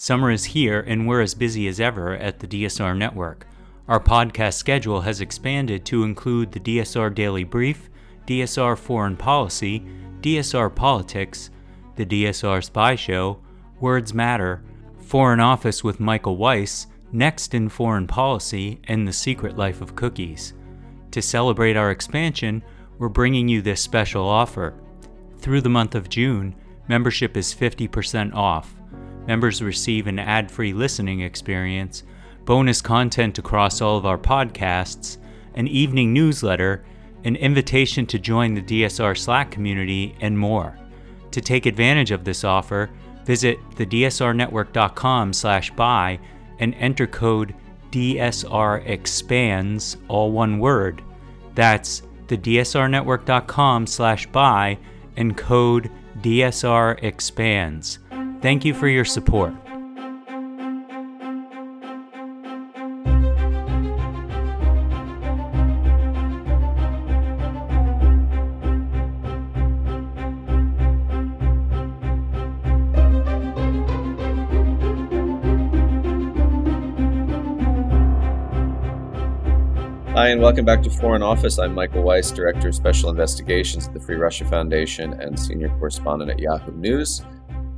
Summer is here, and we're as busy as ever at the DSR network. Our podcast schedule has expanded to include the DSR Daily Brief, DSR Foreign Policy, DSR Politics, the DSR Spy Show, Words Matter, Foreign Office with Michael Weiss, Next in Foreign Policy, and The Secret Life of Cookies. To celebrate our expansion, we're bringing you this special offer. Through the month of June, membership is 50% off. Members receive an ad free listening experience, bonus content across all of our podcasts, an evening newsletter, an invitation to join the DSR Slack community, and more. To take advantage of this offer, visit thedsrnetwork.com slash buy and enter code DSR expands, all one word. That's thedsrnetwork.com slash buy and code DSR expands. Thank you for your support. Hi, and welcome back to Foreign Office. I'm Michael Weiss, Director of Special Investigations at the Free Russia Foundation and Senior Correspondent at Yahoo News.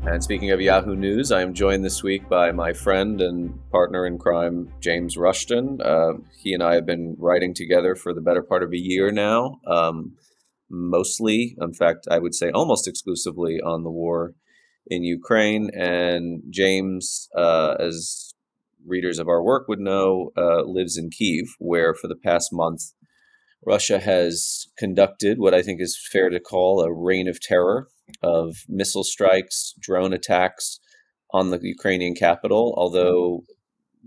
And speaking of Yahoo News, I am joined this week by my friend and partner in crime, James Rushton. Uh, he and I have been writing together for the better part of a year now, um, mostly, in fact, I would say almost exclusively on the war in Ukraine. And James, uh, as readers of our work would know, uh, lives in Kiev, where for the past month, Russia has conducted what I think is fair to call a reign of terror of missile strikes, drone attacks on the Ukrainian capital, although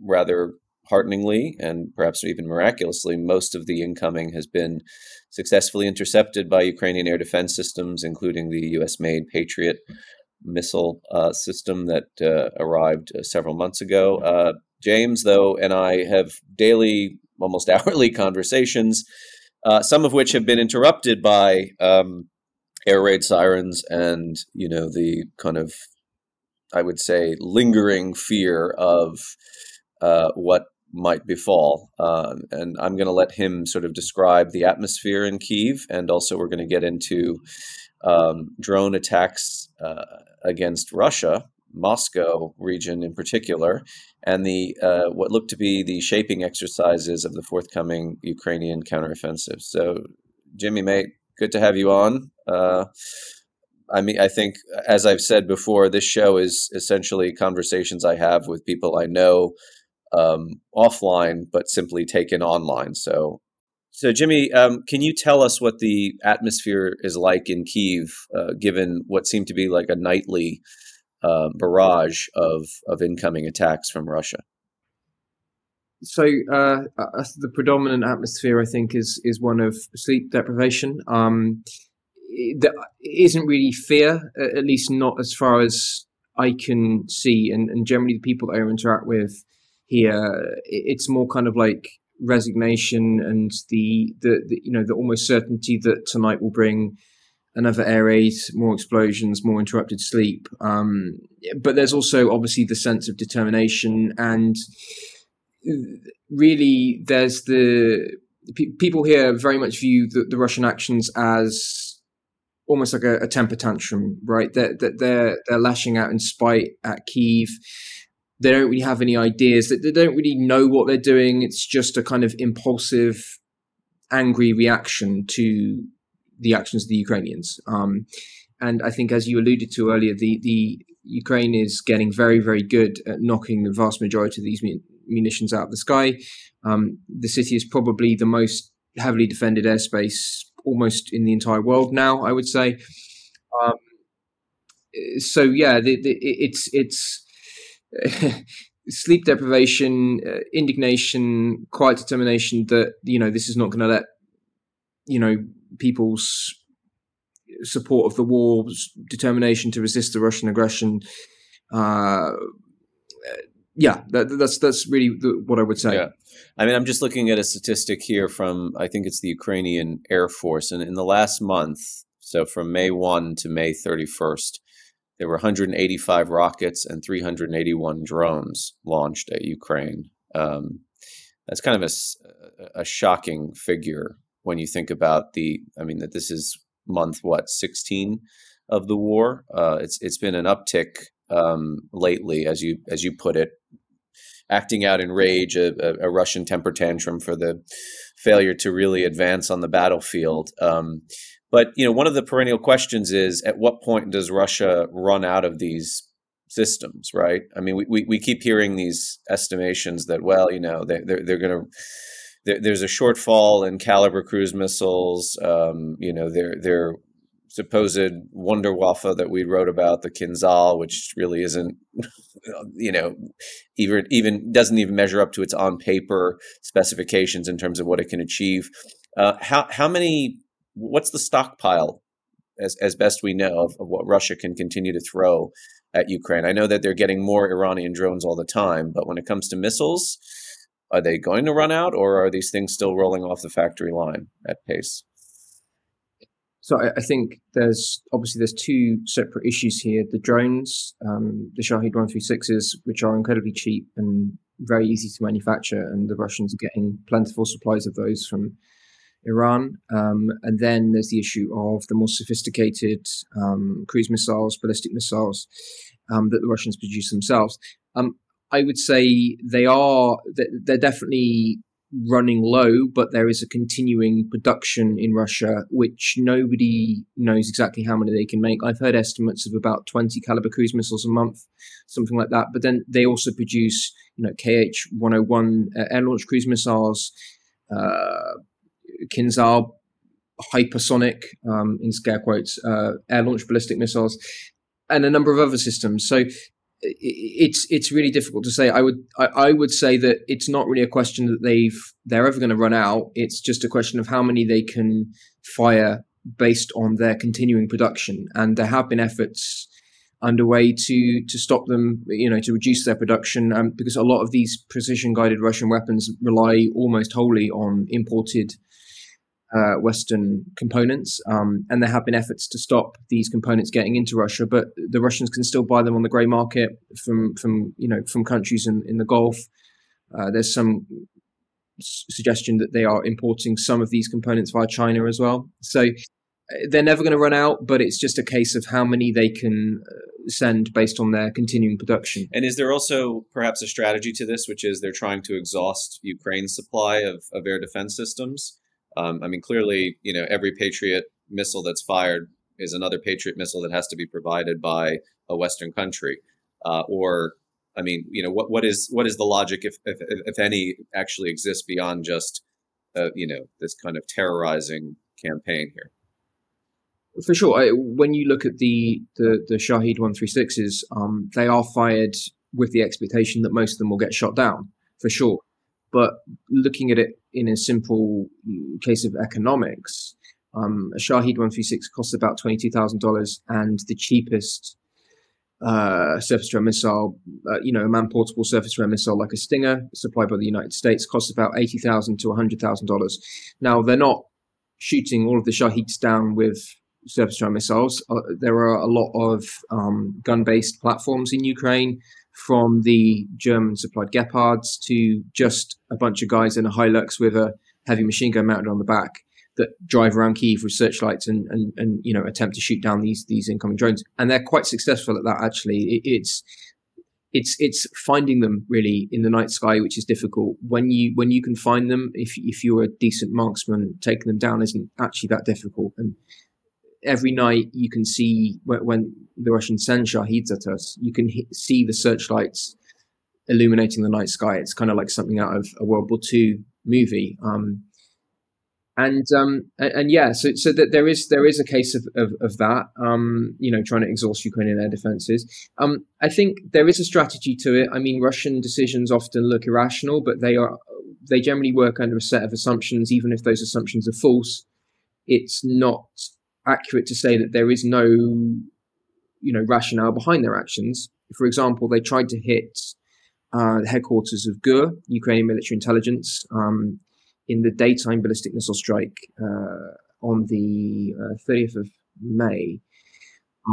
rather hearteningly and perhaps even miraculously, most of the incoming has been successfully intercepted by Ukrainian air defense systems, including the US made Patriot missile uh, system that uh, arrived uh, several months ago. Uh, James, though, and I have daily, almost hourly conversations, uh, some of which have been interrupted by um, air raid sirens and you know the kind of, I would say, lingering fear of what might befall. Uh, and I'm going to let him sort of describe the atmosphere in Kiev, and also we're going to get into um, drone attacks uh, against Russia, Moscow region in particular, and the uh, what looked to be the shaping exercises of the forthcoming Ukrainian counteroffensive. So, Jimmy, mate, good to have you on. Uh, I mean, I think, as I've said before, this show is essentially conversations I have with people I know um, offline, but simply taken online. So so, Jimmy, um, can you tell us what the atmosphere is like in Kiev, uh, given what seemed to be like a nightly uh, barrage of of incoming attacks from Russia? So, uh, uh the predominant atmosphere, I think, is is one of sleep deprivation. Um, there isn't really fear, at least not as far as I can see, and, and generally the people that I interact with here, it's more kind of like resignation and the, the, the you know the almost certainty that tonight will bring another air raid, more explosions, more interrupted sleep. Um, but there's also obviously the sense of determination, and really, there's the people here very much view the, the Russian actions as almost like a, a temper tantrum, right? That they're, they're, they're lashing out in spite at Kiev. They don't really have any ideas. That they don't really know what they're doing. It's just a kind of impulsive angry reaction to the actions of the ukrainians. Um, and i think as you alluded to earlier the, the ukraine is getting very very good at knocking the vast majority of these munitions out of the sky. Um, the city is probably the most heavily defended airspace almost in the entire world now i would say um, so yeah the, the, it's it's sleep deprivation, uh, indignation, quiet determination that you know this is not going to let you know people's support of the war, determination to resist the Russian aggression. Uh, yeah, that, that's that's really the, what I would say. Yeah. I mean, I'm just looking at a statistic here from I think it's the Ukrainian Air Force, and in the last month, so from May 1 to May 31st, there were 185 rockets and 381 drones launched at Ukraine. Um, that's kind of a, a shocking figure when you think about the. I mean, that this is month what 16 of the war. Uh, it's it's been an uptick um, lately, as you as you put it, acting out in rage, a, a, Russian temper tantrum for the failure to really advance on the battlefield. Um, but you know, one of the perennial questions is: at what point does Russia run out of these systems? Right? I mean, we we, we keep hearing these estimations that well, you know, they, they're they're going to there's a shortfall in Kalibr cruise missiles. Um, you know, they're they're supposed Wunderwaffe that we wrote about, the Kinzhal, which really isn't, you know, even even doesn't even measure up to its on paper specifications in terms of what it can achieve. Uh, how how many? What's the stockpile, as as best we know, of, of what Russia can continue to throw at Ukraine? I know that they're getting more Iranian drones all the time, but when it comes to missiles, are they going to run out, or are these things still rolling off the factory line at pace? So I, I, think there's obviously there's two separate issues here: the drones, um, the Shahed 136s, which are incredibly cheap and very easy to manufacture, and the Russians are getting plentiful supplies of those from Iran. Um, and then there's the issue of the more sophisticated um, cruise missiles, ballistic missiles um, that the Russians produce themselves. Um, I would say they are they're definitely running low, but there is a continuing production in Russia, which nobody knows exactly how many they can make. I've heard estimates of about 20 Kalibr cruise missiles a month, something like that. But then they also produce, you know, KH 101 uh, air launched cruise missiles, uh, Kinzhal hypersonic, um, in scare quotes, uh, air launched ballistic missiles, and a number of other systems. So it's it's really difficult to say. I would I, I, would say that it's not really a question that they've they're ever going to run out. It's just a question of how many they can fire based on their continuing production. And there have been efforts underway to to stop them, you know, to reduce their production, um, because a lot of these precision guided Russian weapons rely almost wholly on imported uh, Western components, um, and there have been efforts to stop these components getting into Russia. But the Russians can still buy them on the grey market from from you know from countries in, in the Gulf. Uh, there's some s- suggestion that they are importing some of these components via China as well. So uh, they're never going to run out, but it's just a case of how many they can uh, send based on their continuing production. And is there also perhaps a strategy to this, which is they're trying to exhaust Ukraine's supply of, of air defense systems? Um, I mean, clearly, you know, every Patriot missile that's fired is another Patriot missile that has to be provided by a Western country. Uh, or, I mean, you know, what what is what is the logic, if if, if any, actually exists beyond just, uh, you know, this kind of terrorizing campaign here? For sure, I, when you look at the the, the Shahed 136s, um, they are fired with the expectation that most of them will get shot down. For sure, but looking at it in a simple case of economics, um, a Shahed 136 costs about $22,000 and the cheapest uh, surface air missile, uh, you know, a man portable surface to air missile like a Stinger, supplied by the United States, costs about $80,000 to $100,000. Now, they're not shooting all of the Shaheds down with surface to air missiles. Uh, there are a lot of um, gun based platforms in Ukraine from the German supplied Gepards to just a bunch of guys in a Hilux with a heavy machine gun mounted on the back that drive around Kiev with searchlights and, and, and you know attempt to shoot down these these incoming drones. And they're quite successful at that. Actually, it, it's it's it's finding them really in the night sky, which is difficult. When you when you can find them, if if you're a decent marksman, taking them down isn't actually that difficult. And every night you can see when, when the Russian send Shaheds at us, you can see the searchlights illuminating the night sky. It's kind of like something out of a World War II movie. Um, and um, and, and, yeah, so so that there is there is a case of of, of that. Um, you know, trying to exhaust Ukrainian air defenses. Um, I think there is a strategy to it. I mean, Russian decisions often look irrational, but they are they generally work under a set of assumptions, even if those assumptions are false. It's not accurate to say that there is no, you know, rationale behind their actions. For example, they tried to hit uh, the headquarters of GUR, Ukrainian military intelligence, um, in the daytime ballistic missile strike uh, on the uh, 30th of May.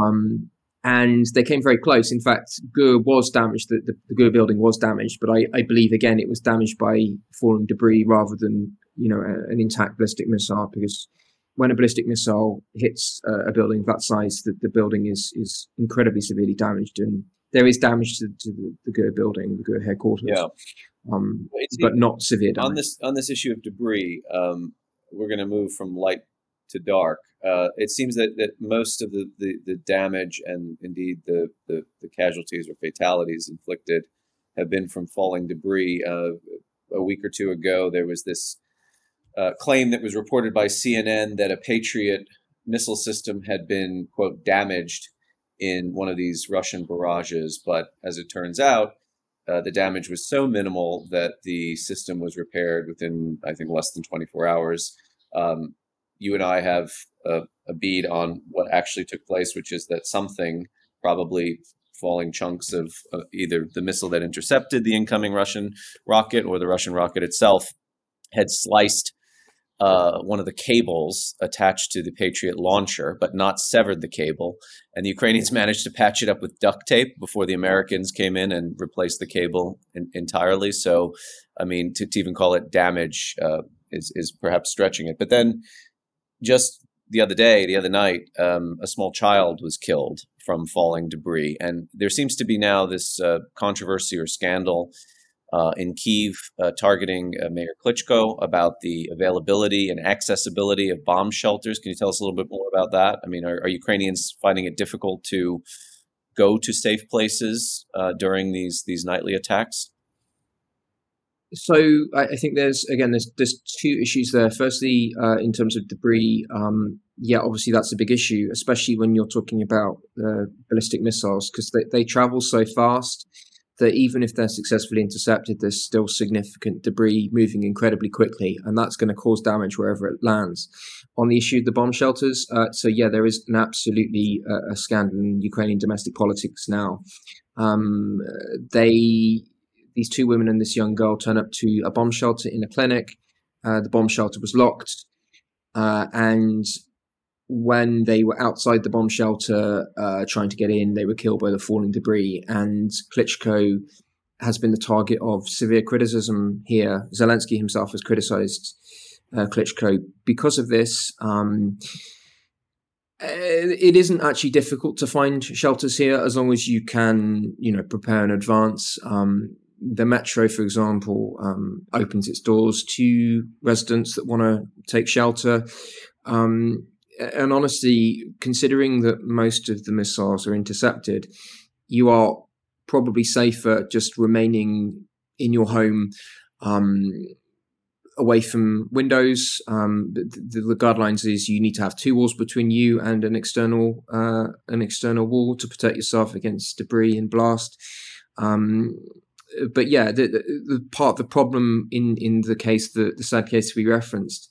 Um, and they came very close. In fact, Gur was damaged. The, the, the Gur building was damaged, but I, I, believe again it was damaged by falling debris rather than you know a, an intact ballistic missile. Because when a ballistic missile hits uh, a building of that size, the, the building is is incredibly severely damaged, and there is damage to, to the, the Gur building, the Gur headquarters. Yeah. Um, but not severe damage. On this on this issue of debris, um, we're going to move from light to dark. Uh, it seems that, that most of the, the, the damage and indeed the, the, the, casualties or fatalities inflicted have been from falling debris. Uh, a week or two ago, there was this uh, claim that was reported by CNN that a Patriot missile system had been, quote, damaged in one of these Russian barrages. But as it turns out, uh, the damage was so minimal that the system was repaired within, I think, less than 24 hours. Um, you and I have a, a bead on what actually took place, which is that something, probably falling chunks of uh, either the missile that intercepted the incoming Russian rocket or the Russian rocket itself, had sliced uh, one of the cables attached to the Patriot launcher, but not severed the cable. And the Ukrainians managed to patch it up with duct tape before the Americans came in and replaced the cable in, entirely. So, I mean, to, to, even call it damage uh, is, is perhaps stretching it. But then just the other day, the other night, um, a small child was killed from falling debris. And there seems to be now this uh, controversy or scandal uh, in Kiev uh, targeting uh, Mayor Klitschko about the availability and accessibility of bomb shelters. Can you tell us a little bit more about that? I mean, are, are Ukrainians finding it difficult to go to safe places uh, during these these nightly attacks? so I, I, think there's again there's there's two issues there. Firstly, uh, in terms of debris, um, yeah, obviously that's a big issue, especially when you're talking about uh, ballistic missiles because they, they travel so fast that even if they're successfully intercepted, there's still significant debris moving incredibly quickly, and that's going to cause damage wherever it lands. On the issue of the bomb shelters, uh, so yeah, there is an absolutely uh, a scandal in Ukrainian domestic politics now. Um, they these two women and this young girl turn up to a bomb shelter in a clinic. Uh, the bomb shelter was locked, uh, and when they were outside the bomb shelter uh, trying to get in, they were killed by the falling debris. And Klitschko has been the target of severe criticism here. Zelensky himself has criticized uh, Klitschko because of this. Um, uh, it isn't actually difficult to find shelters here as long as you can, you know, prepare in advance. Um, the metro, for example, um, opens its doors to residents that want to take shelter. Um, and honestly, considering that most of the missiles are intercepted, you are probably safer just remaining in your home um, away from windows. Um, the, the, guidelines is you need to have two walls between you and an external uh, an external wall to protect yourself against debris and blast. Um, but yeah, the, the, part of the problem in in the case, the, the sad case we referenced,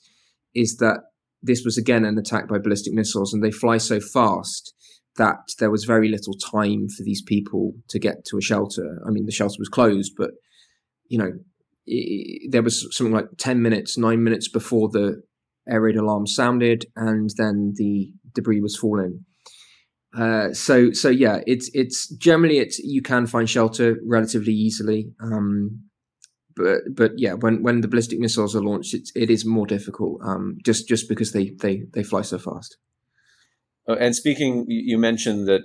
is that this was again an attack by ballistic missiles, and they fly so fast that there was very little time for these people to get to a shelter. I mean, the shelter was closed, but you know, it, there was something like ten minutes, nine minutes before the air raid alarm sounded, and then the debris was falling. Uh, so so yeah, it's it's generally it's you can find shelter relatively easily. Um, but but yeah, when when the ballistic missiles are launched, it's it is more difficult. Um, just just because they they they fly so fast. Oh, and speaking, you mentioned that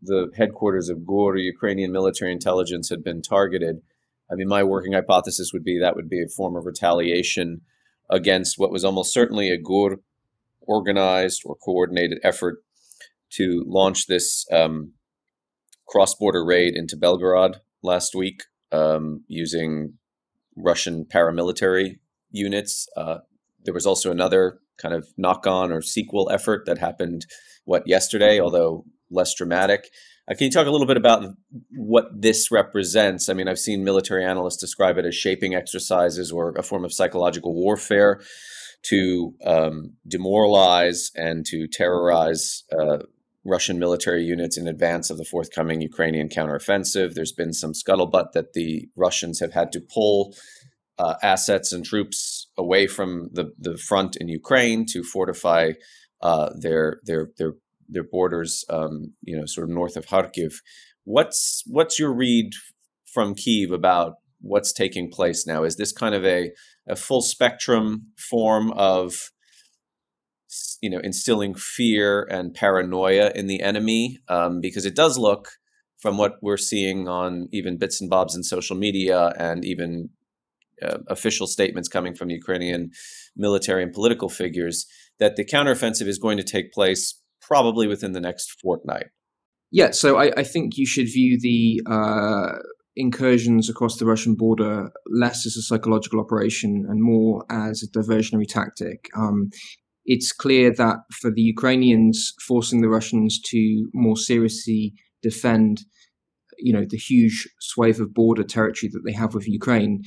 the headquarters of GUR, Ukrainian military intelligence, had been targeted. I mean, my working hypothesis would be that would be a form of retaliation against what was almost certainly a GUR organized or coordinated effort to launch this um, cross-border raid into Belgorod last week um, using Russian paramilitary units. Uh, there was also another kind of knock-on or sequel effort that happened what yesterday, although less dramatic. Uh, can you talk a little bit about what this represents? I mean, I've seen military analysts describe it as shaping exercises or a form of psychological warfare to um, demoralize and to terrorize uh, Russian military units in advance of the forthcoming Ukrainian counteroffensive. There's been some scuttlebutt that the Russians have had to pull uh, assets and troops away from the, the front in Ukraine to fortify uh, their their their their borders, um, you know, sort of north of Kharkiv. What's what's your read from Kiev about what's taking place now? Is this kind of a a full spectrum form of you know instilling fear and paranoia in the enemy um, because it does look from what we're seeing on even bits and bobs in social media and even uh, official statements coming from Ukrainian military and political figures that the counteroffensive is going to take place probably within the next fortnight. Yeah, so I, I think you should view the uh, incursions across the Russian border less as a psychological operation and more as a diversionary tactic. Um, it's clear that for the Ukrainians, forcing the Russians to more seriously defend, you know, the huge swathe of border territory that they have with Ukraine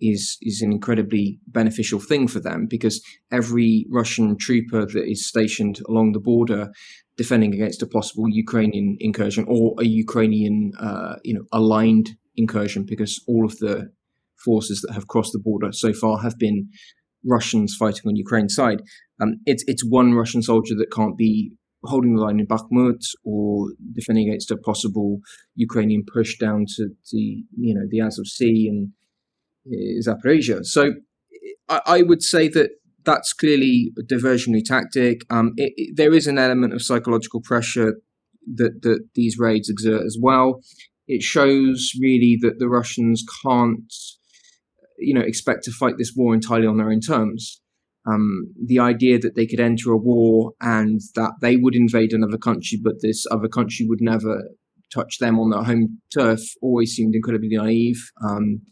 is is an incredibly beneficial thing for them because every Russian trooper that is stationed along the border defending against a possible Ukrainian incursion or a Ukrainian, uh, you know, aligned incursion, because all of the forces that have crossed the border so far have been Russians fighting on Ukraine's side. Um, it's it's one Russian soldier that can't be holding the line in Bakhmut or defending against a possible Ukrainian push down to the you know the Azov Sea and uh, Zaporizhia. So I, I, would say that that's clearly a diversionary tactic. Um, it, it, there is an element of psychological pressure that that these raids exert as well. It shows really that the Russians can't you know expect to fight this war entirely on their own terms. Um, the idea that they could enter a war and that they would invade another country, but this other country would never touch them on their home turf, always seemed incredibly naive. Um,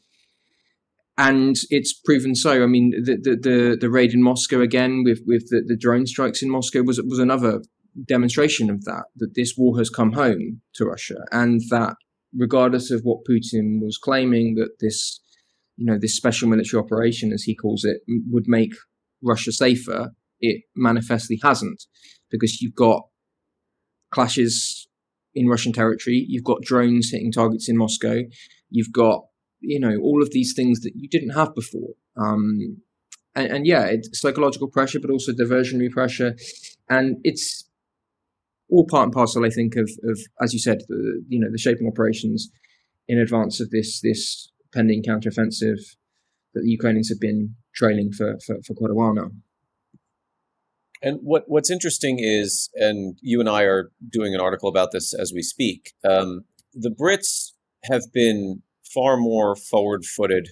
and it's proven so. I mean, the the the, the raid in Moscow again with with the, the drone strikes in Moscow was was another demonstration of that. That this war has come home to Russia, and that regardless of what Putin was claiming, that this you know this special military operation, as he calls it, would make Russia safer. It manifestly hasn't, because you've got clashes in Russian territory, you've got drones hitting targets in Moscow, you've got you know all of these things that you didn't have before um, and, and, yeah it's psychological pressure but also diversionary pressure and it's all part and parcel i think of, of as you said the, you know the shaping operations in advance of this this pending counteroffensive that the ukrainians have been trailing for, for, for quite a while now and what what's interesting is, and you and I are doing an article about this as we speak. Um, the Brits have been far more forward footed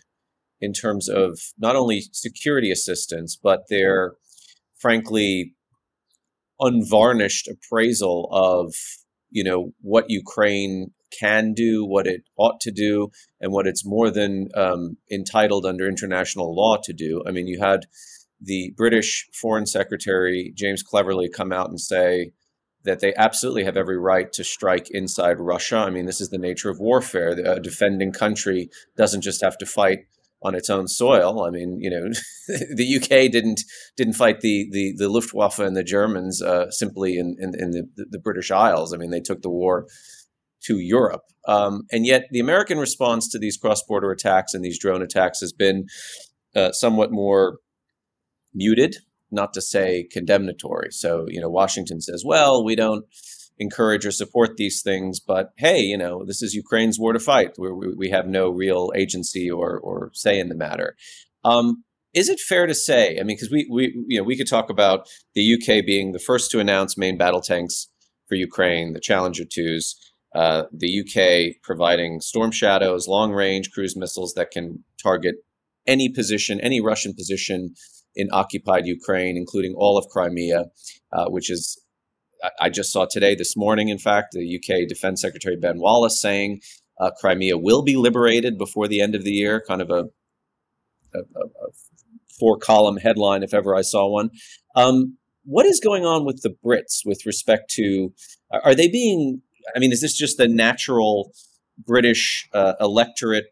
in terms of not only security assistance, but their frankly unvarnished appraisal of you know what Ukraine can do, what it ought to do, and what it's more than um, entitled under international law to do. I mean, you had the British Foreign Secretary James Cleverly come out and say that they absolutely have every right to strike inside Russia. I mean, this is the nature of warfare. A defending country doesn't just have to fight on its own soil. I mean, you know, the UK didn't didn't fight the the, the Luftwaffe and the Germans uh, simply in, in, in the, the, British Isles. I mean, they took the war to Europe. Um, and yet, the American response to these cross border attacks and these drone attacks has been uh, somewhat more muted not to say condemnatory. So, you know, Washington says, well, we don't encourage or support these things, but hey, you know, this is Ukraine's war to fight. We, we have no real agency or, or say in the matter. Um, is it fair to say? I mean, because we, we, you know, we could talk about the UK being the first to announce main battle tanks for Ukraine, the Challenger 2s, uh, the UK providing Storm Shadows, long range cruise missiles that can target any position, any Russian position in occupied Ukraine, including all of Crimea, uh, which is, I just saw today, this morning, in fact, the UK Defense Secretary Ben Wallace saying uh, Crimea will be liberated before the end of the year, kind of a, a, a four column headline, if ever I saw one. Um, what is going on with the Brits with respect to, are they being, I mean, is this just the natural British uh, electorate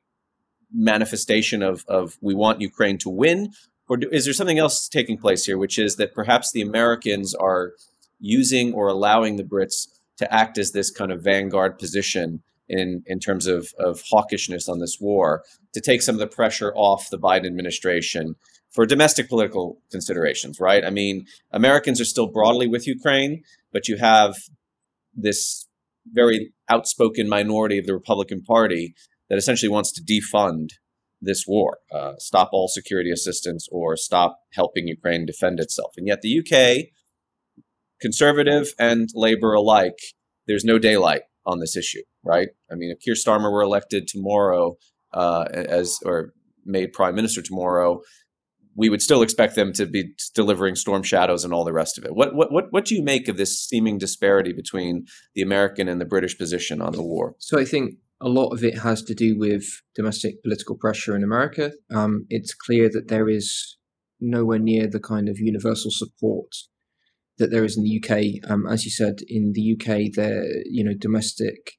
manifestation of, of we want Ukraine to win? or do, is there something else taking place here, which is that perhaps the Americans are using or allowing the Brits to act as this kind of vanguard position in in terms of of hawkishness on this war to take some of the pressure off the Biden administration for domestic political considerations, right? I mean, Americans are still broadly with Ukraine, but you have this very outspoken minority of the Republican Party that essentially wants to defund this war, uh, stop all security assistance, or stop helping Ukraine defend itself. And yet, the UK, conservative and Labour alike, there's no daylight on this issue, right? I mean, if Keir Starmer were elected tomorrow uh, as or made prime minister tomorrow, we would still expect them to be delivering storm shadows and all the rest of it. What what what do you make of this seeming disparity between the American and the British position on the war? So I think a lot of it has to do with domestic political pressure in America. Um, it's clear that there is nowhere near the kind of universal support that there is in the UK. Um, as you said, in the UK, there you know domestic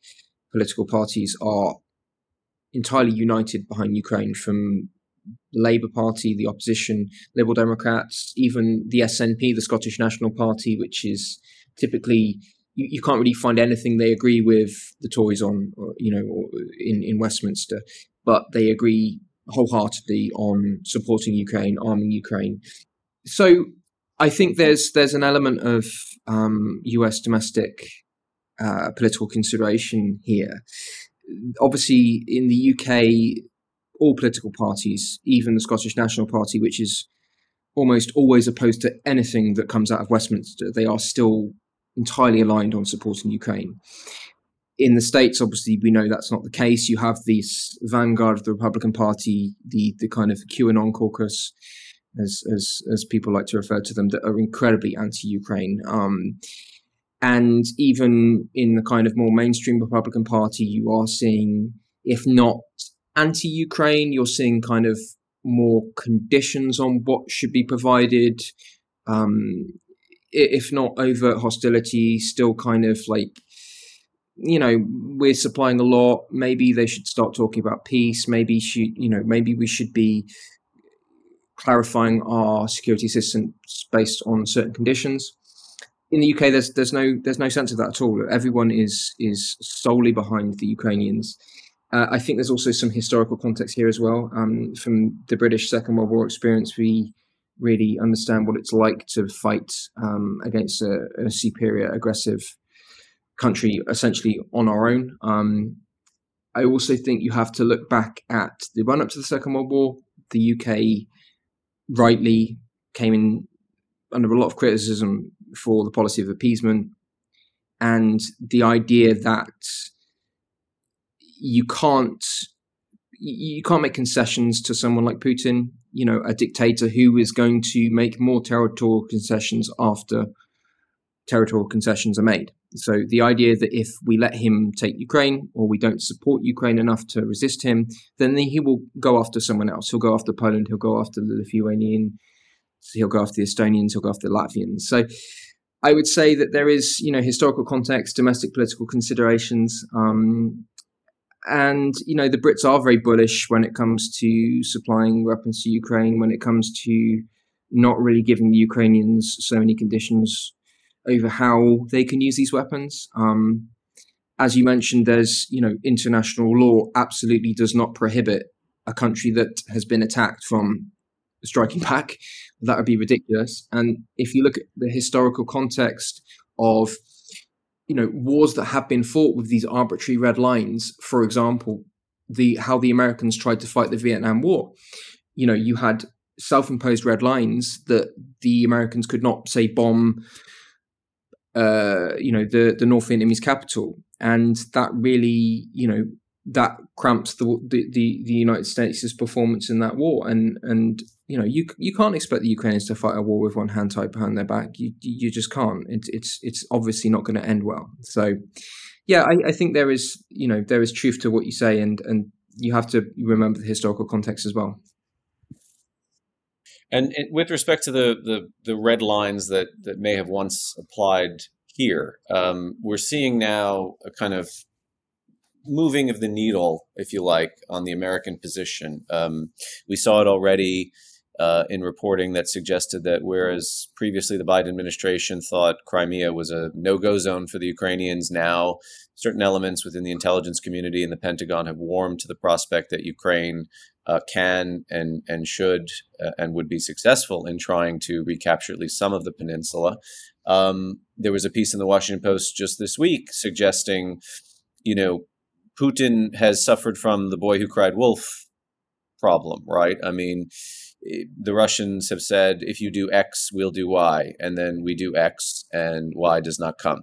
political parties are entirely united behind Ukraine from Labour Party, the opposition, Liberal Democrats, even the SNP, the Scottish National Party, which is typically you, you can't really find anything they agree with the Tories on, or, you know, in in Westminster, but they agree wholeheartedly on supporting Ukraine, arming Ukraine. So I think there's there's an element of um, U.S. domestic uh, political consideration here. Obviously, in the UK, all political parties, even the Scottish National Party, which is almost always opposed to anything that comes out of Westminster, they are still entirely aligned on supporting Ukraine. In the States, obviously, we know that's not the case. You have this vanguard of the Republican Party, the, the kind of QAnon caucus, as, as, as people like to refer to them, that are incredibly anti Ukraine. Um, and even in the kind of more mainstream Republican Party, you are seeing, if not anti Ukraine, you're seeing kind of more conditions on what should be provided. Um, if not overt hostility, still kind of like, you know, we're supplying a lot. Maybe they should start talking about peace. Maybe should, you know, maybe we should be clarifying our security assistance based on certain conditions. In the UK, there's there's no there's no sense of that at all. Everyone is is solely behind the Ukrainians. Uh, I think there's also some historical context here as well. Um, from the British Second World War experience, we really understand what it's like to fight um, against a, a, superior, aggressive country, essentially on our own. Um, I also think you have to look back at the run up to the Second World War. The UK rightly came in under a lot of criticism for the policy of appeasement and the idea that you can't you can't make concessions to someone like Putin, you know, a dictator who is going to make more territorial concessions after territorial concessions are made. So the idea that if we let him take Ukraine or we don't support Ukraine enough to resist him, then he will go after someone else. He'll go after Poland, he'll go after the Lithuanian, he'll go after the Estonians, he'll go after the Latvians. So I would say that there is, you know, historical context, domestic political considerations, um, and you know the Brits are very bullish when it comes to supplying weapons to Ukraine. When it comes to not really giving the Ukrainians so many conditions over how they can use these weapons. Um, as you mentioned, there's you know international law absolutely does not prohibit a country that has been attacked from striking back. That would be ridiculous. And if you look at the historical context of you know wars that have been fought with these arbitrary red lines for example the how the americans tried to fight the vietnam war. You know you had self-imposed red lines that the americans could not say bomb uh, you know the the north vietnamese capital. And that really you know that cramped the, the the, the united states' performance in that war. And and you know, you you can't expect the Ukrainians to fight a war with one hand tied behind their back. You you just can't. It's it's it's obviously not going to end well. So, yeah, I, I think there is you know there is truth to what you say, and and you have to remember the historical context as well. And, and with respect to the, the the red lines that that may have once applied here, um, we're seeing now a kind of moving of the needle, if you like, on the American position. Um, we saw it already uh, in reporting that suggested that whereas previously the Biden administration thought Crimea was a no go zone for the Ukrainians, now certain elements within the intelligence community and the Pentagon have warmed to the prospect that Ukraine uh, can and, and should uh, and would be successful in trying to recapture at least some of the peninsula. Um, there was a piece in the Washington Post just this week suggesting, you know, Putin has suffered from the boy who cried wolf problem, right? I mean, the Russians have said, if you do X, we'll do Y. And then we do X and Y does not come.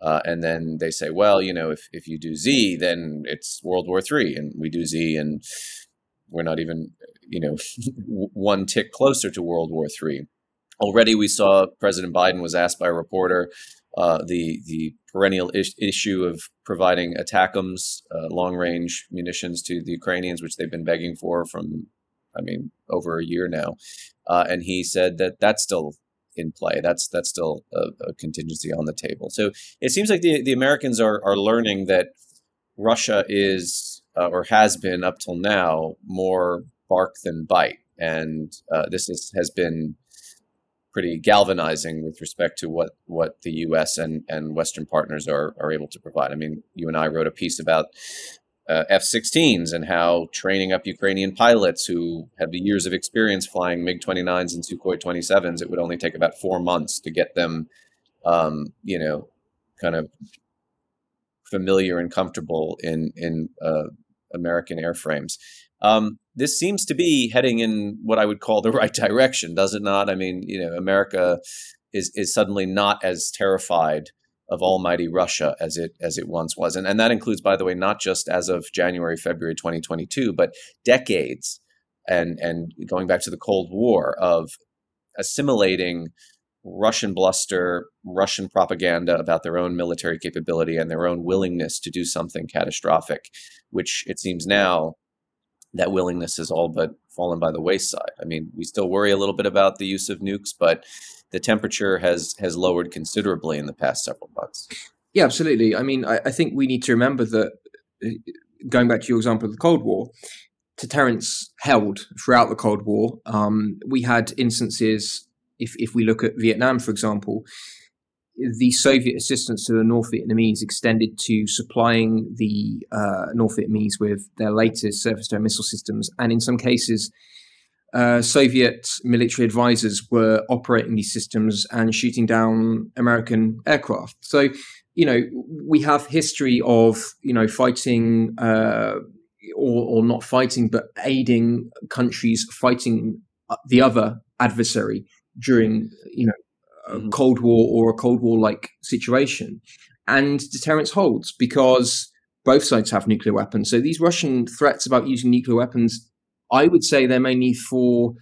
Uh, and then they say, well, you know, if, if you do Z, then it's World War III. And we do Z and we're not even, you know, one tick closer to World War III. Already we saw President Biden was asked by a reporter uh, the the perennial is- issue of providing ATACMS, uh, long range munitions to the Ukrainians, which they've been begging for from, I mean, over a year now. Uh, and he said that that's still in play. That's that's still a, a, contingency on the table. So it seems like the the Americans are are learning that Russia is uh, or has been up till now more bark than bite, and uh, this is, has been pretty galvanizing with respect to what what the U.S. and and Western partners are are able to provide. I mean, you and I wrote a piece about uh, F-16s and how training up Ukrainian pilots who have the years of experience flying MiG-29s and Sukhoi 27s, it would only take about four months to get them, um, you know, kind of familiar and comfortable in in uh, American airframes. Um, this seems to be heading in what I would call the right direction, does it not? I mean, you know, America is is suddenly not as terrified of almighty Russia as it as it once was, and and that includes, by the way, not just as of January February 2022, but decades and and going back to the Cold War of assimilating Russian bluster, Russian propaganda about their own military capability and their own willingness to do something catastrophic, which it seems now that willingness has all but fallen by the wayside. I mean, we still worry a little bit about the use of nukes, but the temperature has has lowered considerably in the past several months. Yeah, absolutely. I mean, I, I think we need to remember that uh, going back to your example of the Cold War, deterrence held throughout the Cold War. Um, we had instances, if if we look at Vietnam, for example, the Soviet assistance to the North Vietnamese extended to supplying the uh, North Vietnamese with their latest surface to air missile systems. And in some cases, uh, Soviet military advisors were operating these systems and shooting down American aircraft. So, you know, we have history of, you know, fighting uh, or, or not fighting, but aiding countries fighting uh, the other adversary during, you know, a mm-hmm. Cold War or a Cold War like situation. And deterrence holds because both sides have nuclear weapons. So these Russian threats about using nuclear weapons, I would say they're mainly for,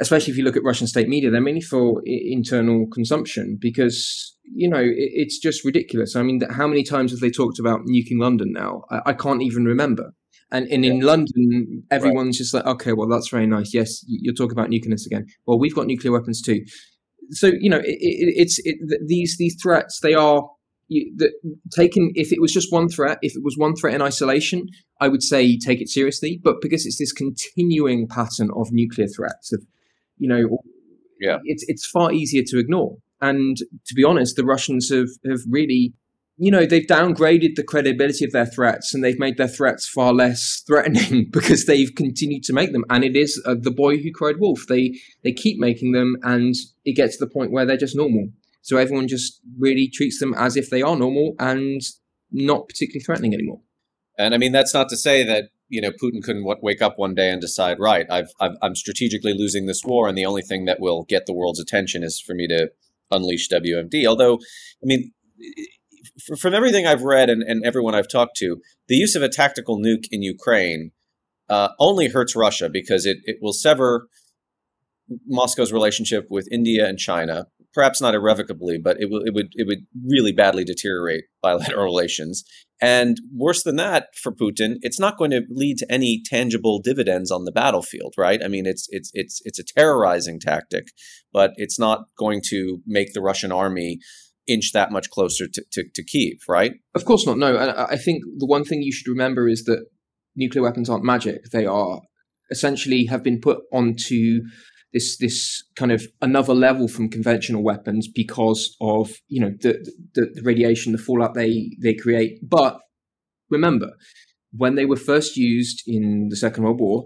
especially if you look at Russian state media, they're mainly for I- internal consumption because, you know, it, it's just ridiculous. I mean, how many times have they talked about nuking London now? I, I can't even remember. And, and yeah. in London, everyone's right. just like, okay, well, that's very nice. Yes, you're talking about nuking us again. Well, we've got nuclear weapons too so you know, it, it, it's it, these these threats. They are you, the, taken. If it was just one threat, if it was one threat in isolation, I would say take it seriously. But because it's this continuing pattern of nuclear threats, of you know, yeah, it's it's far easier to ignore. And to be honest, the Russians have have really you know they've downgraded the credibility of their threats and they've made their threats far less threatening because they've continued to make them and it is uh, the boy who cried wolf they they keep making them and it gets to the point where they're just normal so everyone just really treats them as if they are normal and not particularly threatening anymore. And i mean that's not to say that you know putin couldn't wake up one day and decide right I've, I've i'm strategically losing this war and the only thing that will get the world's attention is for me to unleash wmd although i mean from everything I've read and, and everyone I've talked to, the use of a tactical nuke in Ukraine uh, only hurts Russia because it, it will sever Moscow's relationship with India and China, perhaps not irrevocably, but it, will, it would it would really badly deteriorate bilateral relations. And worse than that, for Putin, it's not going to lead to any tangible dividends on the battlefield, right? I mean, it's it's it's it's a terrorizing tactic, but it's not going to make the Russian army inch that much closer to, to, to Kiev, right? Of course not. No, and I think the one thing you should remember is that nuclear weapons aren't magic. They are essentially have been put onto this this kind of another level from conventional weapons because of you know the, the, the radiation, the fallout they they create. But remember, when they were first used in the Second World War,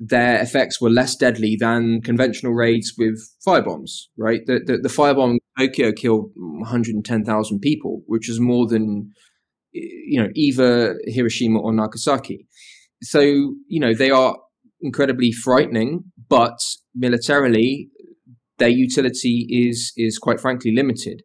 their effects were less deadly than conventional raids with firebombs, right? The, the, the firebomb in Tokyo killed 110,000 people, which is more than you know either Hiroshima or Nagasaki. So you know they are incredibly frightening, but militarily their utility is is quite frankly limited.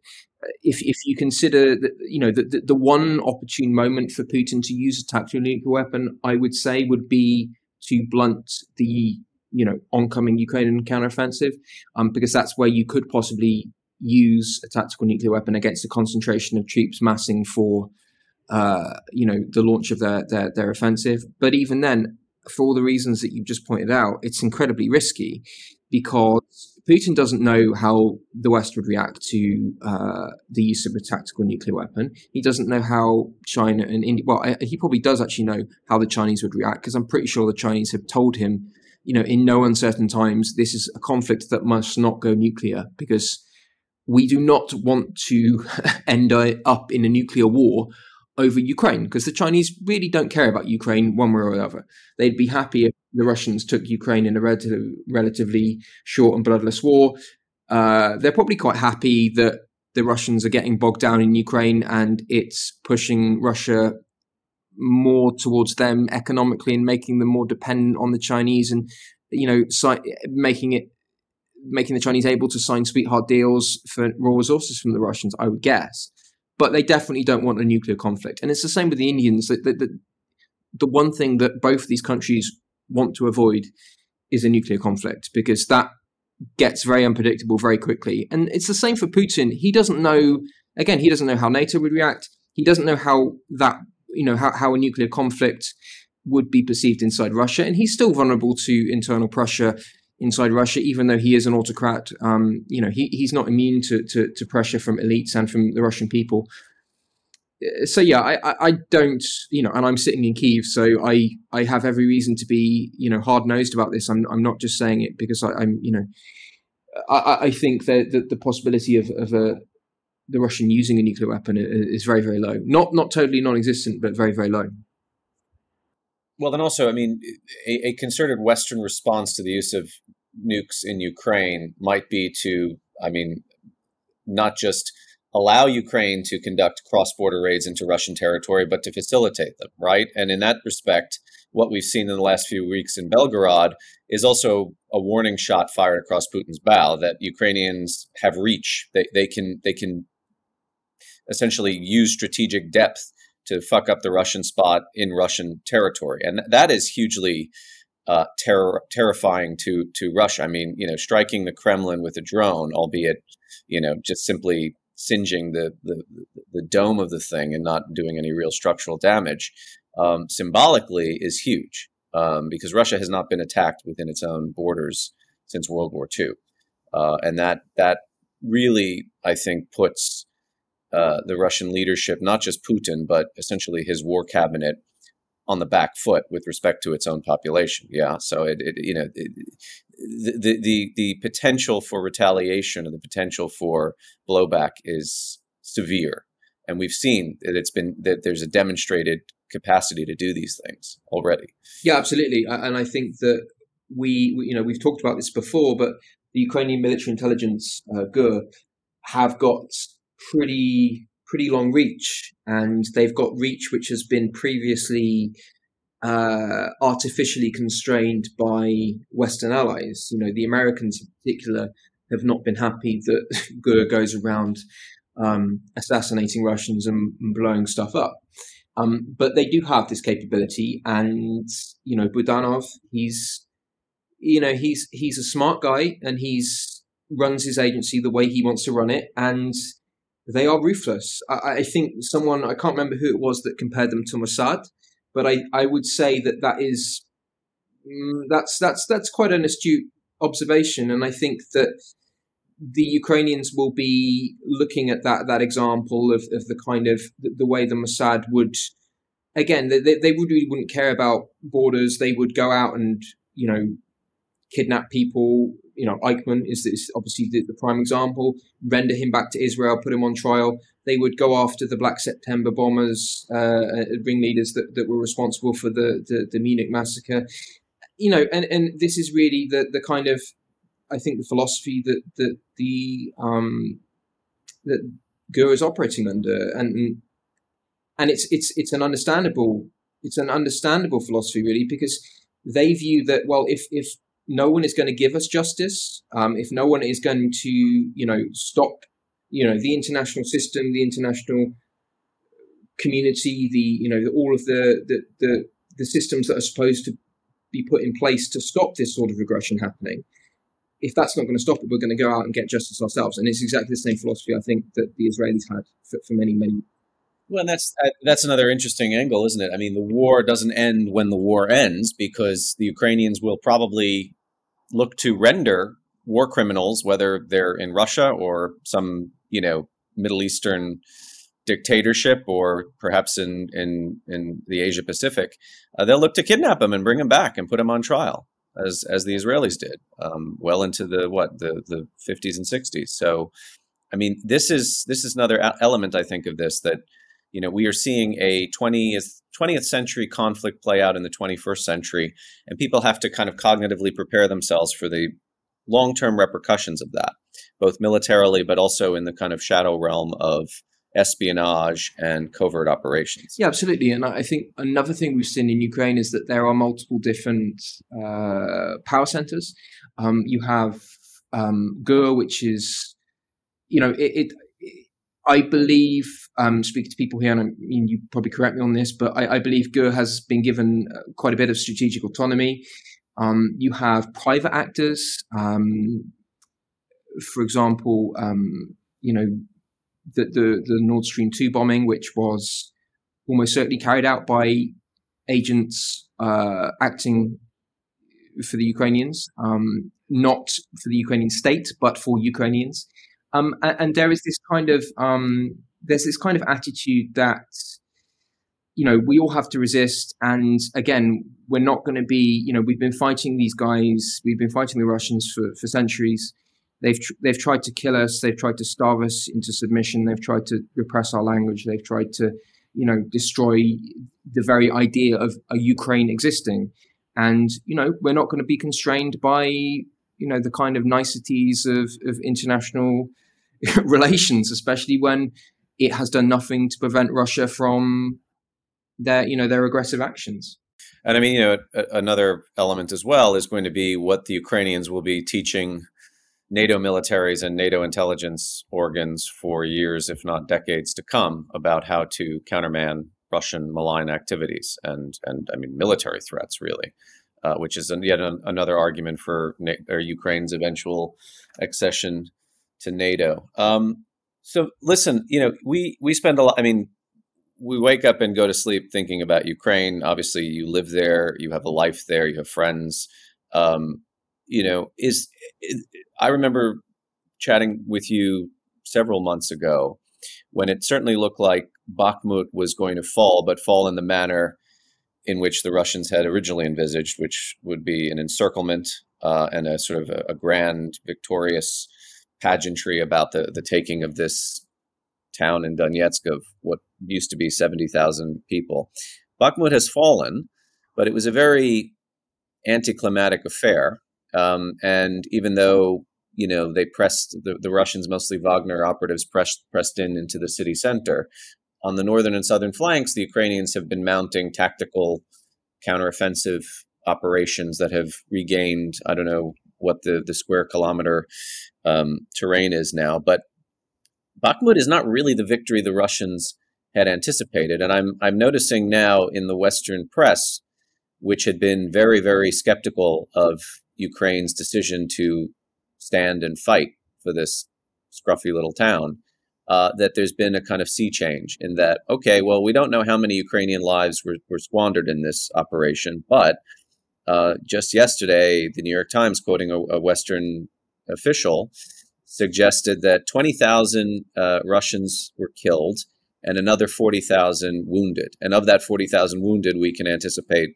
If if you consider that you know the, the, the one opportune moment for Putin to use a tactical nuclear weapon, I would say would be to blunt the you know oncoming Ukrainian counteroffensive, um, because that's where you could possibly use a tactical nuclear weapon against a concentration of troops massing for uh, you know the launch of their, their their offensive. But even then, for all the reasons that you've just pointed out, it's incredibly risky because Putin doesn't know how the West would react to uh, the use of a tactical nuclear weapon. He doesn't know how China and India. Well, he probably does actually know how the Chinese would react because I'm pretty sure the Chinese have told him, you know, in no uncertain times, this is a conflict that must not go nuclear because we do not want to end up in a nuclear war over Ukraine because the Chinese really don't care about Ukraine one way or another. They'd be happy if the Russians took Ukraine in a relative, relatively short and bloodless war. Uh, they're probably quite happy that the Russians are getting bogged down in Ukraine and it's pushing Russia more towards them economically and making them more dependent on the Chinese and you know si- making it making the Chinese able to sign sweetheart deals for raw resources from the Russians, I would guess but they definitely don't want a nuclear conflict. And it's the same with the Indians. The, the, the one thing that both these countries want to avoid is a nuclear conflict because that gets very unpredictable very quickly. And it's the same for Putin. He doesn't know, again, he doesn't know how NATO would react. He doesn't know how that, you know, how, how a nuclear conflict would be perceived inside Russia. And he's still vulnerable to internal pressure inside Russia, even though he is an autocrat. Um, you know, he, he's not immune to, to, to, pressure from elites and from the Russian people. Uh, so yeah, I, I don't, you know, and I'm sitting in Kiev, so I, I have every reason to be, you know, hard nosed about this. I'm, I'm not just saying it because I, am you know, I, I think that the, the possibility of, of a, the Russian using a nuclear weapon is very, very low. Not, not totally non-existent, but very, very low. Well, then also, I mean, a, a, concerted Western response to the use of nukes in Ukraine might be to, I mean, not just allow Ukraine to conduct cross border raids into Russian territory, but to facilitate them, right? And in that respect, what we've seen in the last few weeks in Belgorod is also a warning shot fired across Putin's bow that Ukrainians have reach. They, they can they can essentially use strategic depth to fuck up the Russian spot in Russian territory, and that is hugely uh, terrifying to to Russia. I mean, you know, striking the Kremlin with a drone, albeit you know, just simply singeing the the, the dome of the thing and not doing any real structural damage, um, symbolically is huge um, because Russia has not been attacked within its own borders since World War II, uh, and that that really, I think, puts uh, the Russian leadership, not just Putin, but essentially his war cabinet, on the back foot with respect to its own population. Yeah, so it, it you know it, the the the potential for retaliation or the potential for blowback is severe, and we've seen that it's been that there's a demonstrated capacity to do these things already. Yeah, absolutely, and I think that we, you know we've talked about this before, but the Ukrainian military intelligence uh, GUR have got pretty pretty long reach, and they've got reach which has been previously uh, artificially constrained by Western allies. You know, the Americans in particular have not been happy that GUR goes around um, assassinating Russians and, and, blowing stuff up. Um, but they do have this capability, and you know, Budanov, he's you know he's he's a smart guy, and he's runs his agency the way he wants to run it, and they are ruthless. I, I, think someone I can't remember who it was that compared them to Mossad, but I, I would say that that is mm, that's that's that's quite an astute observation, and I think that the Ukrainians will be looking at that that example of, of the kind of the, the way the Mossad would again they, they would really wouldn't care about borders. They would go out and you know kidnap people you know, Eichmann is, is obviously the, the, prime example. Render him back to Israel, put him on trial. They would go after the Black September bombers, uh, uh, ringleaders that, that were responsible for the, the, the Munich massacre. You know, and, and this is really the, the kind of, I think, the philosophy that, that the um, that Gur is operating under, and and it's it's it's an understandable it's an understandable philosophy really because they view that well if if no one is going to give us justice um, if no one is going to you know stop you know the international system the international community the you know all of the the the, the systems that are supposed to be put in place to stop this sort of regression happening if that's not going to stop it we're going to go out and get justice ourselves and it's exactly the same philosophy i think that the israelis had for, for many many well, that's that's another interesting angle, isn't it? I mean, the war doesn't end when the war ends because the Ukrainians will probably look to render war criminals, whether they're in Russia or some you know Middle Eastern dictatorship or perhaps in in in the Asia Pacific, uh, they'll look to kidnap them and bring them back and put them on trial, as as the Israelis did, um, well into the what the the 50s and 60s. So, I mean, this is this is another element I think of this that you know, we are seeing a 20th 20th century conflict play out in the 21st century, and people have to kind of cognitively prepare themselves for the long-term repercussions of that, both militarily but also in the kind of shadow realm of espionage and covert operations. Yeah, absolutely. And I think another thing we've seen in Ukraine is that there are multiple different uh, power centers. Um, you have um, Gur, which is, you know, it, it I believe um, speaking to people here, and I mean, you probably correct me on this, but I, I believe Gur has been given uh, quite a bit of strategic autonomy. Um, you have private actors, um, for example, um, you know, the, the, the Nord Stream 2 bombing, which was almost certainly carried out by agents uh, acting for the Ukrainians, um, not for the Ukrainian state, but for Ukrainians. Um, and, and, there is this kind of um, there's this kind of attitude that you know we all have to resist. And again we're not going to be you know we've been fighting these guys we've been fighting the russians for, for centuries. They've tr- they've tried to kill us they've tried to starve us into submission they've tried to repress our language they've tried to you know destroy the very idea of a ukraine existing. And you know we're not going to be constrained by you know the kind of niceties of, of international relations especially when it has done nothing to prevent Russia from their, you know, their aggressive actions. And I mean, you know, another element as well is going to be what the Ukrainians will be teaching NATO militaries and NATO intelligence organs for years, if not decades to come, about how to counterman Russian malign activities and and I mean military threats, really, uh, which is yet an, another argument for Na- Ukraine's eventual accession to NATO. Um, so listen, you know, we we spend a lot. I mean, we wake up and go to sleep thinking about Ukraine. Obviously, you live there, you have a life there, you have friends. Um, you know, is, is I remember chatting with you several months ago when it certainly looked like Bakhmut was going to fall, but fall in the manner in which the Russians had originally envisaged, which would be an encirclement uh, and a sort of a, a grand, victorious pageantry about the the taking of this town in Donetsk of what used to be 70,000 people. Bakhmut has fallen, but it was a very anticlimactic affair. Um, and even though you know they pressed the, the Russians, mostly Wagner operatives, pressed pressed in into the city center. On the northern and southern flanks, the Ukrainians have been mounting tactical counteroffensive operations that have regained, I don't know what the, the square kilometer um, terrain is now. But Bakhmut is not really the victory the Russians had anticipated. And I'm, I'm noticing now in the Western press, which had been very, very skeptical of Ukraine's decision to stand and fight for this scruffy little town, uh, that there's been a kind of sea change in that, okay, well, we don't know how many Ukrainian lives were, were squandered in this operation, but uh, just yesterday, the New York Times, quoting a, a Western official, suggested that 20,000 uh, Russians were killed and another 40,000 wounded. And of that 40,000 wounded, we can anticipate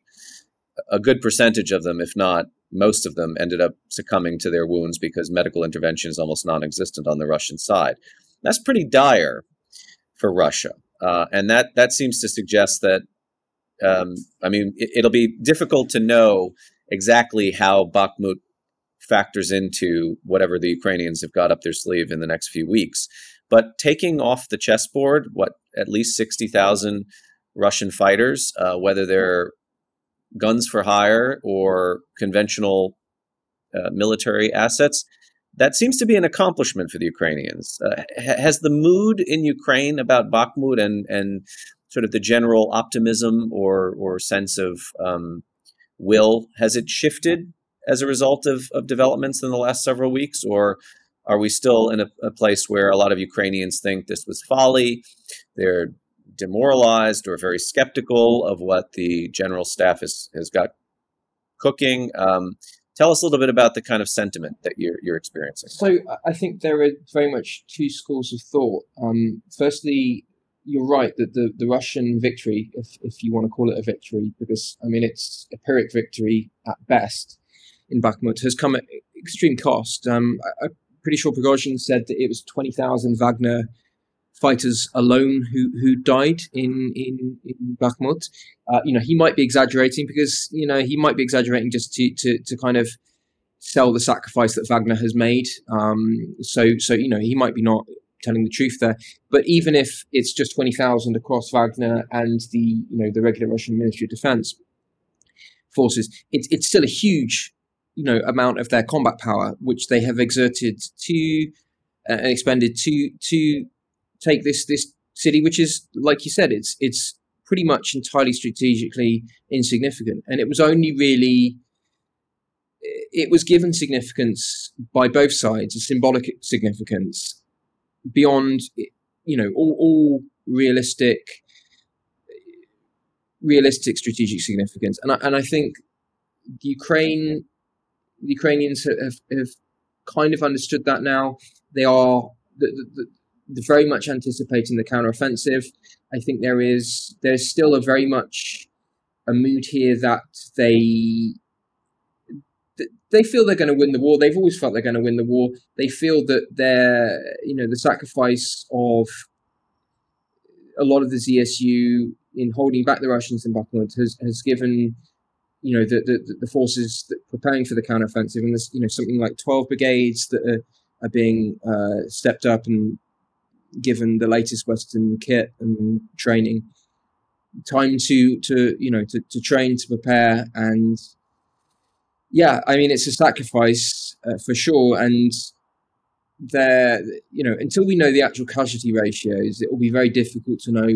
a good percentage of them, if not most of them, ended up succumbing to their wounds because medical intervention is almost non existent on the Russian side. That's pretty dire for Russia. Uh, and that, that seems to suggest that um, I mean, it, will be difficult to know exactly how Bakhmut factors into whatever the Ukrainians have got up their sleeve in the next few weeks. But taking off the chessboard, what at least sixty thousand Russian fighters, uh, whether they're guns for hire or conventional uh, military assets, that seems to be an accomplishment for the Ukrainians. Uh, has the mood in Ukraine about Bakhmut and and sort of the general optimism or or sense of um, will has it shifted as a result of, of developments in the last several weeks, or are we still in a, a place where a lot of Ukrainians think this was folly? They're demoralized or very skeptical of what the general staff has, has got cooking. Um, tell us a little bit about the kind of sentiment that you're, you're experiencing. So I think there are very much two schools of thought. Um, firstly, you're right that the, the Russian victory, if, if you want to call it a victory, because I mean it's a Pyrrhic victory at best in Bakhmut, has come at extreme cost. Um, I, am pretty sure Prigozhin said that it was 20,000 Wagner fighters alone who who died in in, in Bakhmut. Uh, you know, he might be exaggerating because you know he might be exaggerating just to to, to kind of sell the sacrifice that Wagner has made. Um, so so you know he might be not telling the truth there. But even if it's just twenty thousand across Wagner and the you know the regular Russian Ministry of Defense forces, it's it's still a huge you know amount of their combat power which they have exerted to uh, and expended to to take this this city, which is like you said, it's it's pretty much entirely strategically insignificant, and it was only really it was given significance by both sides, a symbolic significance beyond you know all, all realistic realistic strategic significance, and I, and I think the Ukraine the Ukrainians have, have kind of understood that now. They are the, the, very much anticipating the counteroffensive. I think there is there's still a very much a mood here that they they feel they're going to win the war. They've always felt they're going to win the war. They feel that they're you know the sacrifice of a lot of the ZSU in holding back the Russians in Bakhmut has has given you know the the, the forces preparing for the counteroffensive and there's you know something like 12 brigades that are, are being uh, stepped up and given the latest Western kit and training, time to to you know to, to train to prepare and yeah, I mean it's a sacrifice uh, for sure, and there you know until we know the actual casualty ratios, it will be very difficult to know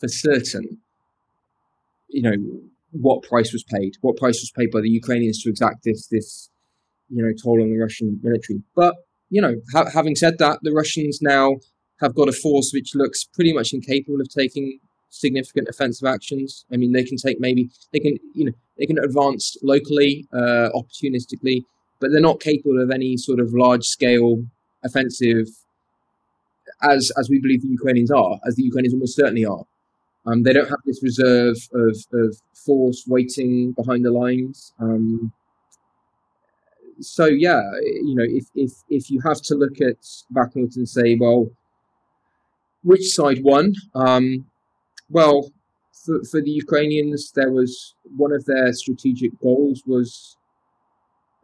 for certain. You know what price was paid, what price was paid by the Ukrainians to exact this this you know toll on the Russian military, but you know, ha- having said that, the Russians now have got a force which looks pretty much incapable of taking significant offensive actions. I mean, they can take maybe they can you know they can advance locally, uh, opportunistically, but they're not capable of any sort of large scale offensive, as as we believe the Ukrainians are, as the Ukrainians almost certainly are. Um, they don't have this reserve of, of force waiting behind the lines. Um, so yeah, you know, if if if you have to look at Bakhmut and say, well, which side won? Um, well, for, for the Ukrainians, there was one of their strategic goals was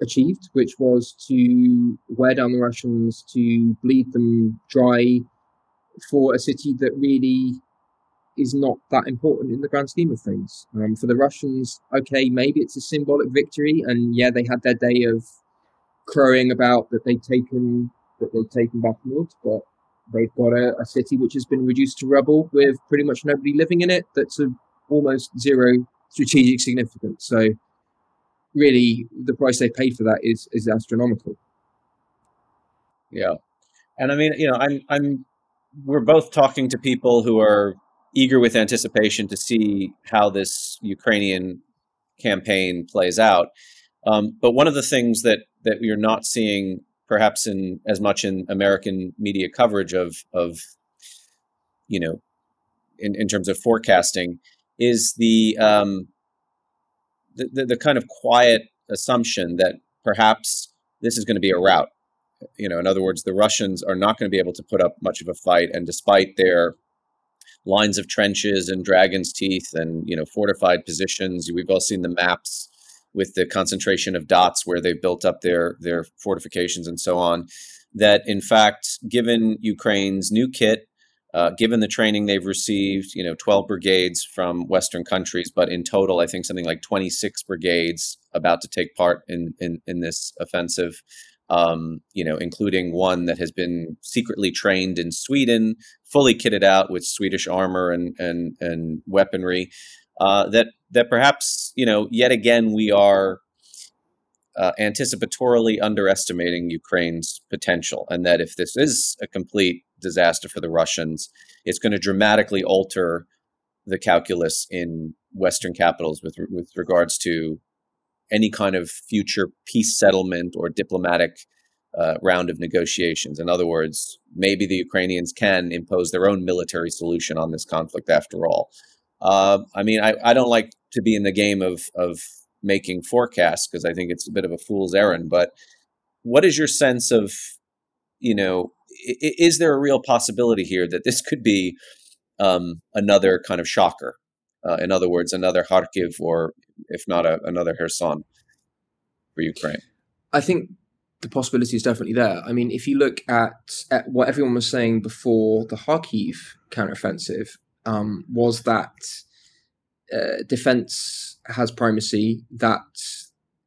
achieved, which was to wear down the Russians, to bleed them dry for a city that really is not that important in the grand scheme of things. Um, for the Russians, okay, maybe it's a symbolic victory, and yeah, they had their day of crowing about that they'd taken that they'd taken Bakhmut, but They've got a, a, city which has been reduced to rubble with pretty much nobody living in it. That's of almost zero strategic significance. So, really, the price they paid for that is is astronomical. Yeah, and I mean, you know, I'm I'm we're both talking to people who are eager with anticipation to see how this Ukrainian campaign plays out. Um, but one of the things that that are not seeing perhaps in as much in American media coverage of of you know in, in terms of forecasting is the, um, the, the the kind of quiet assumption that perhaps this is going to be a rout. You know, in other words, the Russians are not going to be able to put up much of a fight, and despite their lines of trenches and dragon's teeth and you know fortified positions, we've all seen the maps with the concentration of dots where they've built up their their fortifications and so on. That in fact, given Ukraine's new kit, uh, given the training they've received, you know, 12 brigades from Western countries, but in total, I think something like 26 brigades about to take part in in, in this offensive. Um, you know, including one that has been secretly trained in Sweden, fully kitted out with Swedish armor and and and weaponry. Uh, that that perhaps you know yet again we are uh, anticipatorily underestimating Ukraine's potential, and that if this is a complete disaster for the Russians, it's going to dramatically alter the calculus in Western capitals with with regards to any kind of future peace settlement or diplomatic uh, round of negotiations. In other words, maybe the Ukrainians can impose their own military solution on this conflict after all. Uh, I mean, I, I don't like to be in the game of of making forecasts because I think it's a bit of a fool's errand. But what is your sense of, you know, is there a real possibility here that this could be um, another kind of shocker? Uh, in other words, another Kharkiv or if not a, another Kherson for Ukraine? I think the possibility is definitely there. I mean, if you look at, at what everyone was saying before the Kharkiv counteroffensive, um, was that uh, defense has primacy, that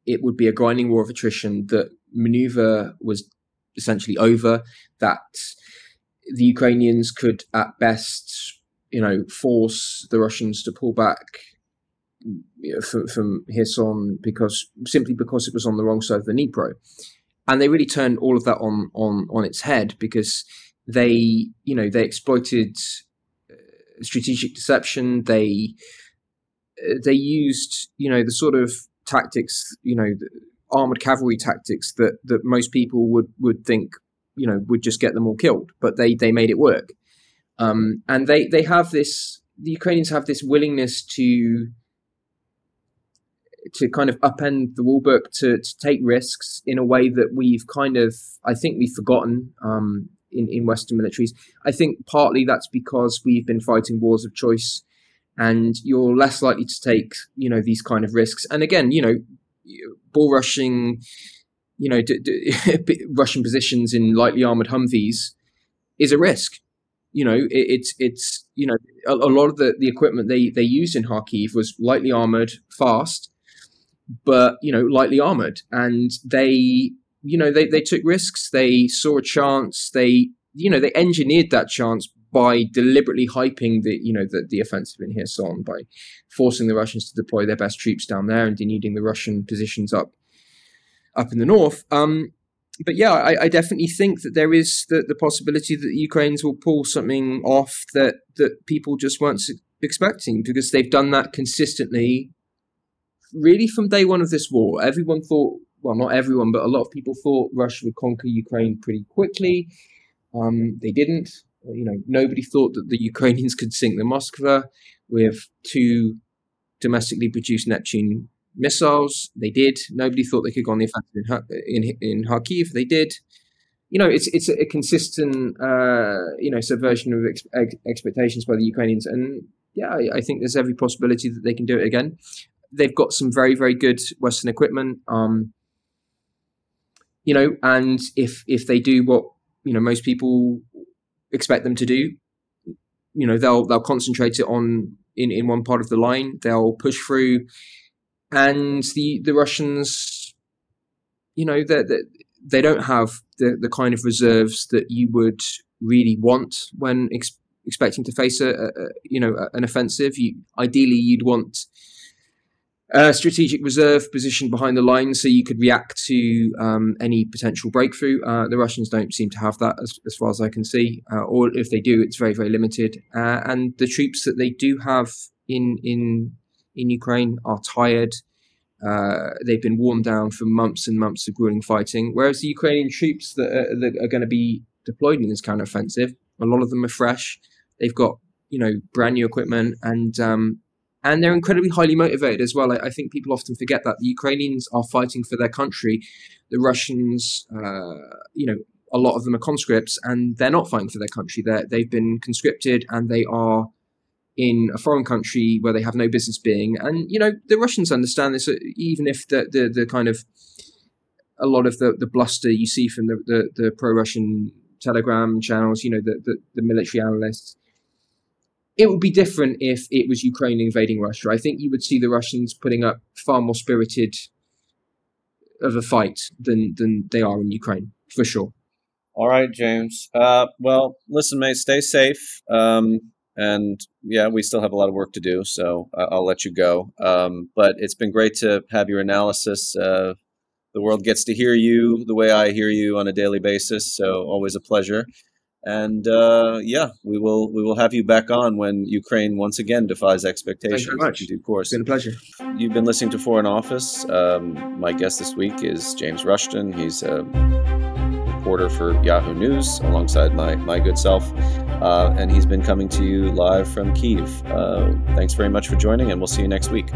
it would be a grinding war of attrition, that maneuver was essentially over, that the Ukrainians could at best, you know, force the Russians to pull back you know, from, from because simply because it was on the wrong side of the Dnipro. And they really turned all of that on on on its head because they, you know, they exploited strategic deception. They uh, they used you know the sort of tactics you know armored cavalry tactics that that most people would would think you know would just get them all killed, but they they made it work. Um, and they they have this the Ukrainians have this willingness to to kind of upend the rule book to, to take risks in a way that we've kind of I think we've forgotten um, in, in Western militaries. I think partly that's because we've been fighting wars of choice and you're less likely to take, you know, these kind of risks. And again, you know, bull rushing, you know, d- d- Russian positions in lightly armored Humvees is a risk. You know, it, it's it's you know a, a, lot of the, the equipment they they used in Kharkiv was lightly armored, fast, but you know lightly armored, and they you know, they, they took risks. They saw a chance. They, you know, they engineered that chance by deliberately hyping the, you know, the, the offensive in Kherson, by forcing the Russians to deploy their best troops down there and denuding the Russian positions up, up in the north. Um, but yeah, I, I, definitely think that there is the, the possibility that the Ukrainians will pull something off that that people just weren't expecting because they've done that consistently, really from day one of this war. Everyone thought well, not everyone, but a lot of people thought Russia would conquer Ukraine pretty quickly. Um, they didn't. You know, nobody thought that the Ukrainians could sink the Moskva with two domestically produced Neptune missiles. They did. Nobody thought they could go on the offensive in, in, in Kharkiv. They did. You know, it's it's a consistent, uh, you know, subversion of ex- ex- expectations by the Ukrainians, and yeah, I, I, think there's every possibility that they can do it again. They've got some very very good Western equipment. Um, you know, and if if they do what you know most people expect them to do, you know, they'll they'll concentrate it on in in one part of the line. They'll push through, and the the Russians, you know, that they, don't have the the kind of reserves that you would really want when ex- expecting to face a, a, you know an offensive. You ideally you'd want a strategic reserve position behind the line so you could react to um, any potential breakthrough. Uh, the Russians don't seem to have that as, as far as I can see, uh, or if they do, it's very, very limited. Uh, and the troops that they do have in in in Ukraine are tired. Uh, they've been worn down from months and months of grueling fighting. Whereas the Ukrainian troops that are, that are going to be deployed in this counteroffensive, a lot of them are fresh. They've got you know brand new equipment and um, and they're incredibly highly motivated as well. I, I, think people often forget that the Ukrainians are fighting for their country. The Russians, uh, you know, a lot of them are conscripts, and they're not fighting for their country. They they've been conscripted, and they are in a foreign country where they have no business being. And you know the Russians understand this, uh, even if the the, the kind of a lot of the, the bluster you see from the, the, the pro-Russian Telegram channels, you know, the, the, the military analysts, it would be different if it was Ukraine invading Russia. I think you would see the Russians putting up far more spirited of a fight than than they are in Ukraine, for sure. All right, James. Uh, well, listen, mate, stay safe. Um, and yeah, we still have a lot of work to do, so I'll let you go. Um, but it's been great to have your analysis. Uh, the world gets to hear you the way I hear you on a daily basis, so always a pleasure. And uh, yeah, we will we will have you back on when Ukraine once again defies expectations. Thank you very much. In due course. It's been a pleasure. You've been listening to Foreign Office. Um, my guest this week is James Rushton. He's a reporter for Yahoo News alongside my, my good self. Uh, and he's been coming to you live from Kiev. Uh, thanks very much for joining, and we'll see you next week.